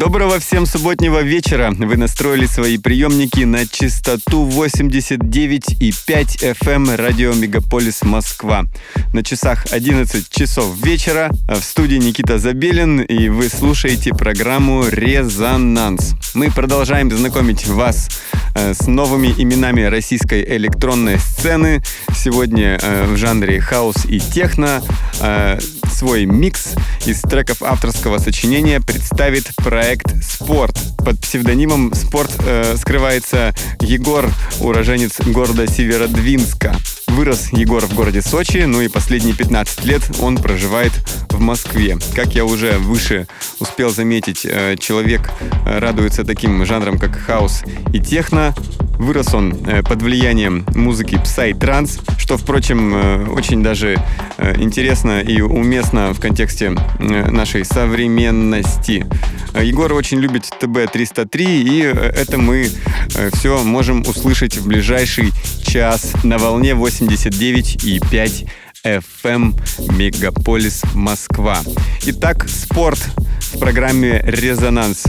Доброго всем субботнего вечера. Вы настроили свои приемники на частоту 89,5 FM радио Мегаполис Москва. На часах 11 часов вечера в студии Никита Забелин и вы слушаете программу «Резонанс». Мы продолжаем знакомить вас э, с новыми именами российской электронной сцены. Сегодня э, в жанре хаос и техно э, свой микс из треков авторского сочинения представит проект «Спорт». Под псевдонимом «Спорт» э, скрывается Егор, уроженец города Северодвинска. Вырос Егор в городе Сочи, ну и последние 15 лет он проживает в Москве. Как я уже выше успел заметить, э, человек радуется таким жанрам, как хаос и техно. Вырос он э, под влиянием музыки Psy Транс, что, впрочем, э, очень даже э, интересно и уместно в контексте нашей современности. Егор очень любит ТБ-303, и это мы все можем услышать в ближайший час на волне 89,5 FM Мегаполис Москва. Итак, спорт в программе «Резонанс».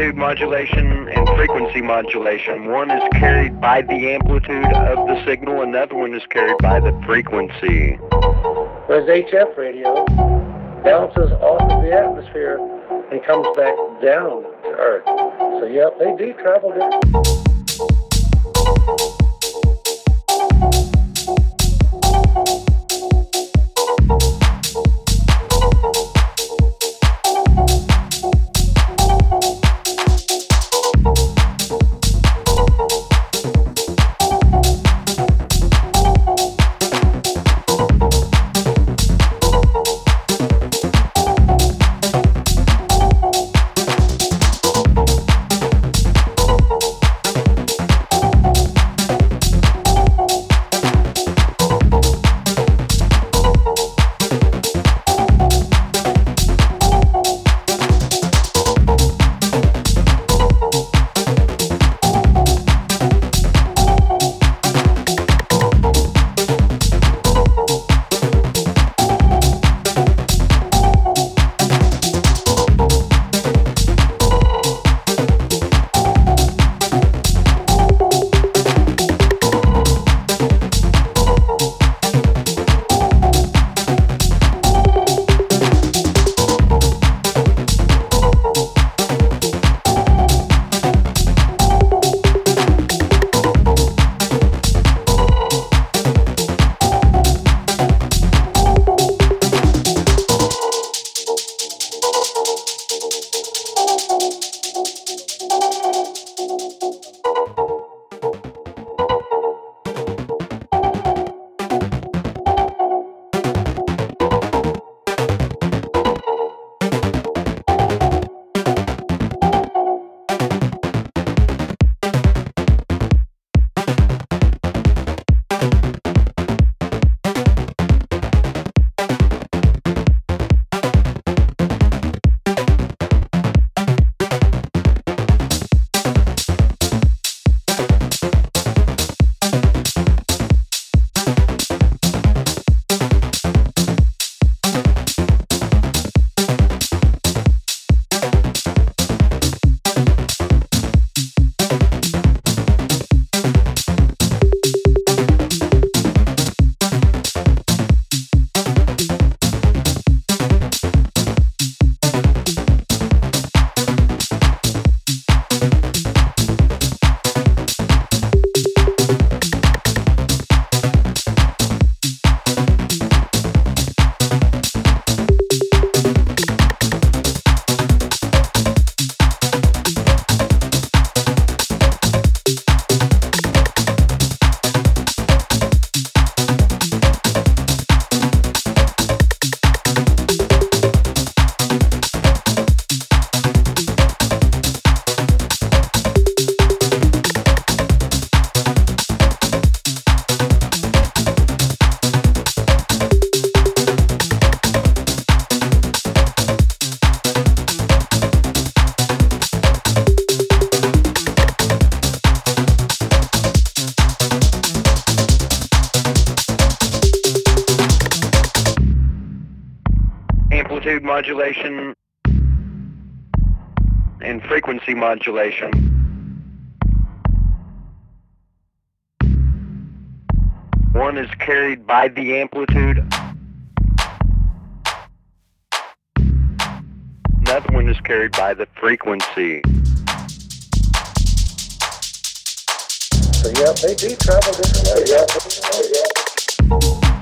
Amplitude modulation and frequency modulation. One is carried by the amplitude of the signal, another one is carried by the frequency. Whereas HF radio bounces off of the atmosphere and comes back down to Earth. So, yep, they do travel different. Modulation and frequency modulation. One is carried by the amplitude. Another one is carried by the frequency. So yeah, they do travel different ways.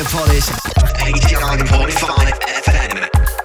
Lagerpolis. 89.5 FM.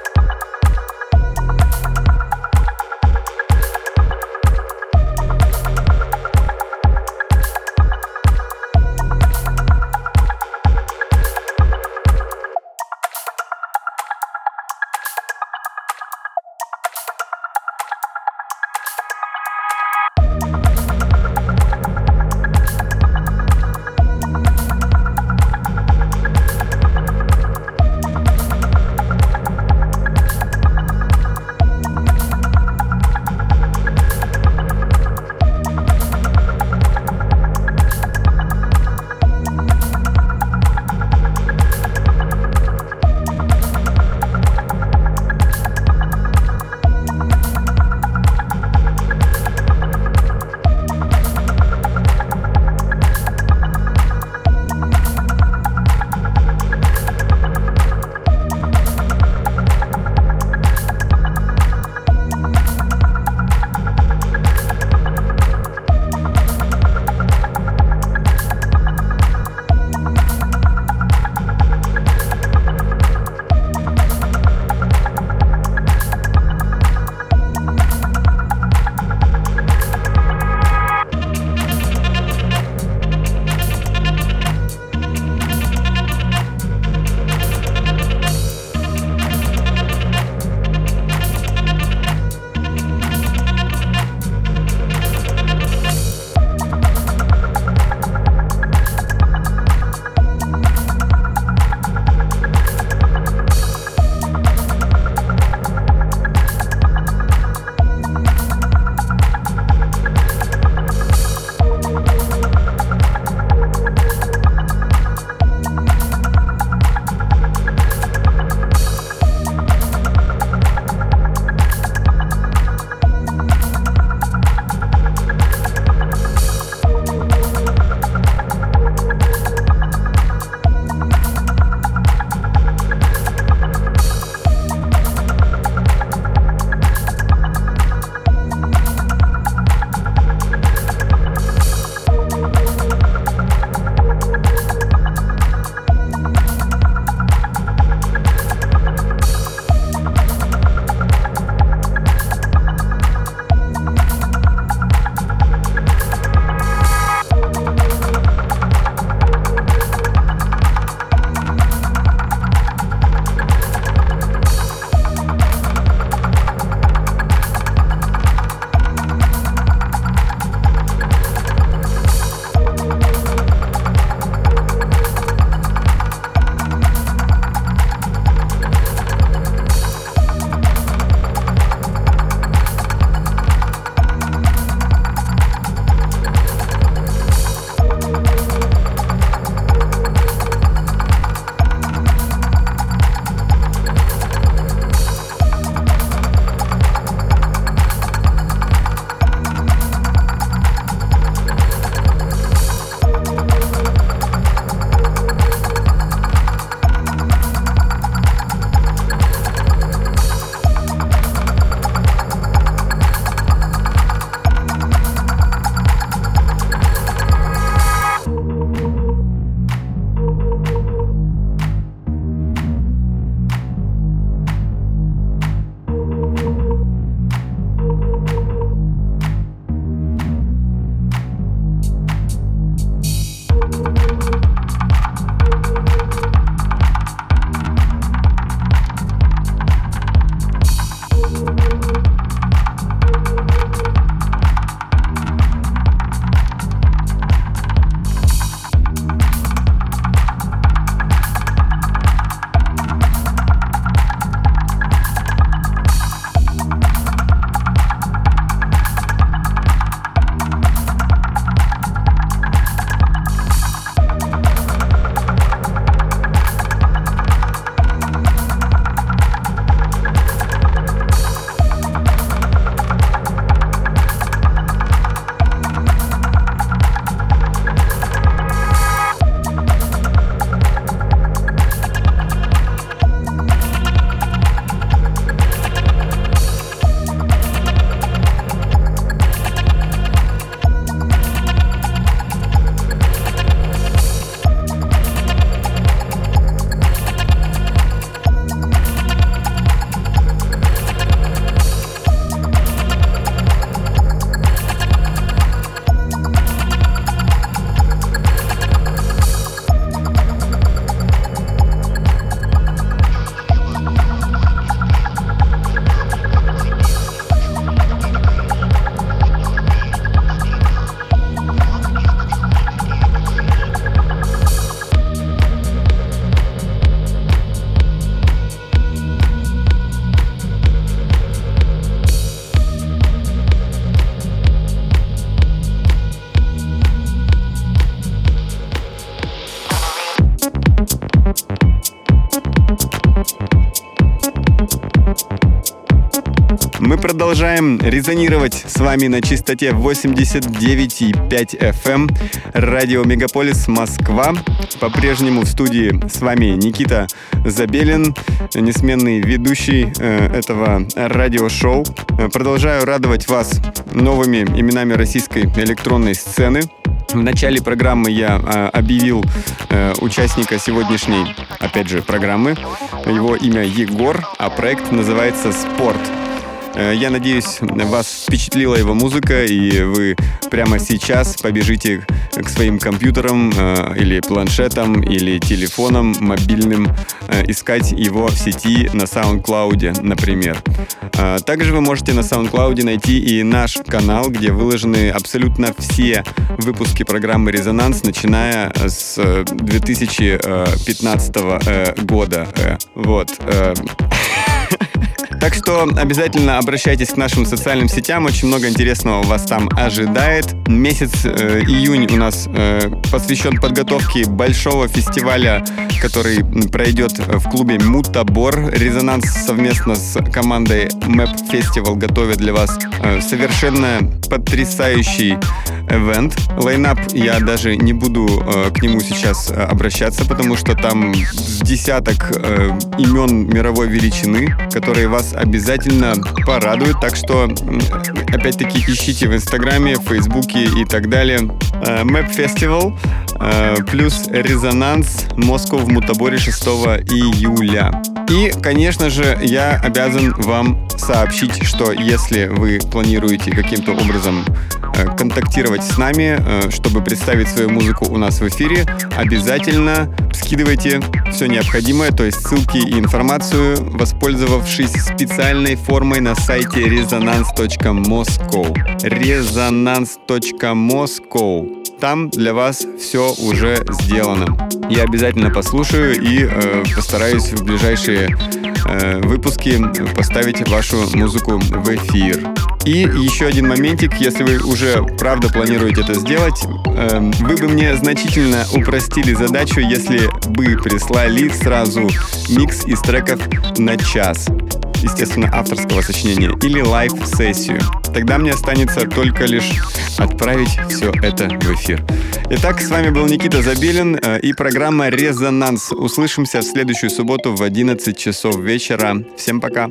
Продолжаем резонировать с вами на частоте 89,5 FM радио Мегаполис Москва. По-прежнему в студии с вами Никита Забелин, несменный ведущий э, этого радиошоу. Продолжаю радовать вас новыми именами российской электронной сцены. В начале программы я э, объявил э, участника сегодняшней, опять же, программы. Его имя Егор, а проект называется «Спорт». Э, я надеюсь, вас впечатлила его музыка, и вы прямо сейчас побежите к своим компьютерам э, или планшетам, или телефонам мобильным, э, искать его в сети на SoundCloud, например. Также вы можете на SoundCloud найти и наш канал, где выложены абсолютно все выпуски программы «Резонанс», начиная с 2015 года. Вот. Так что обязательно обращайтесь к нашим социальным сетям, очень много интересного вас там ожидает. Месяц э, июнь у нас э, посвящен подготовке большого фестиваля, который пройдет в клубе Мутабор. Резонанс совместно с командой Map Festival готовит для вас э, совершенно потрясающий event. Лайнап я даже не буду э, к нему сейчас э, обращаться, потому что там десяток э, имен мировой величины, которые вас обязательно порадуют. Так что, опять-таки, ищите в Инстаграме, Фейсбуке и так далее. Э, Map Festival э, плюс Резонанс Москва в Мутаборе 6 июля. И, конечно же, я обязан вам сообщить, что если вы планируете каким-то образом э, контактировать с нами, э, чтобы представить свою музыку у нас в эфире, обязательно скидывайте все необходимое, то есть ссылки и информацию, воспользовавшись специальной формой на сайте resonance.moscow. resonance.moscow. Там для вас все уже сделано. Я обязательно послушаю и э, постараюсь в ближайшие э, выпуски поставить вашу музыку в эфир. И еще один моментик, если вы уже правда планируете это сделать, э, вы бы мне значительно упростили задачу, если бы прислали сразу микс из треков на час естественно, авторского сочинения или лайв-сессию. Тогда мне останется только лишь отправить все это в эфир. Итак, с вами был Никита Забелин э, и программа «Резонанс». Услышимся в следующую субботу в 11 часов вечера. Всем пока!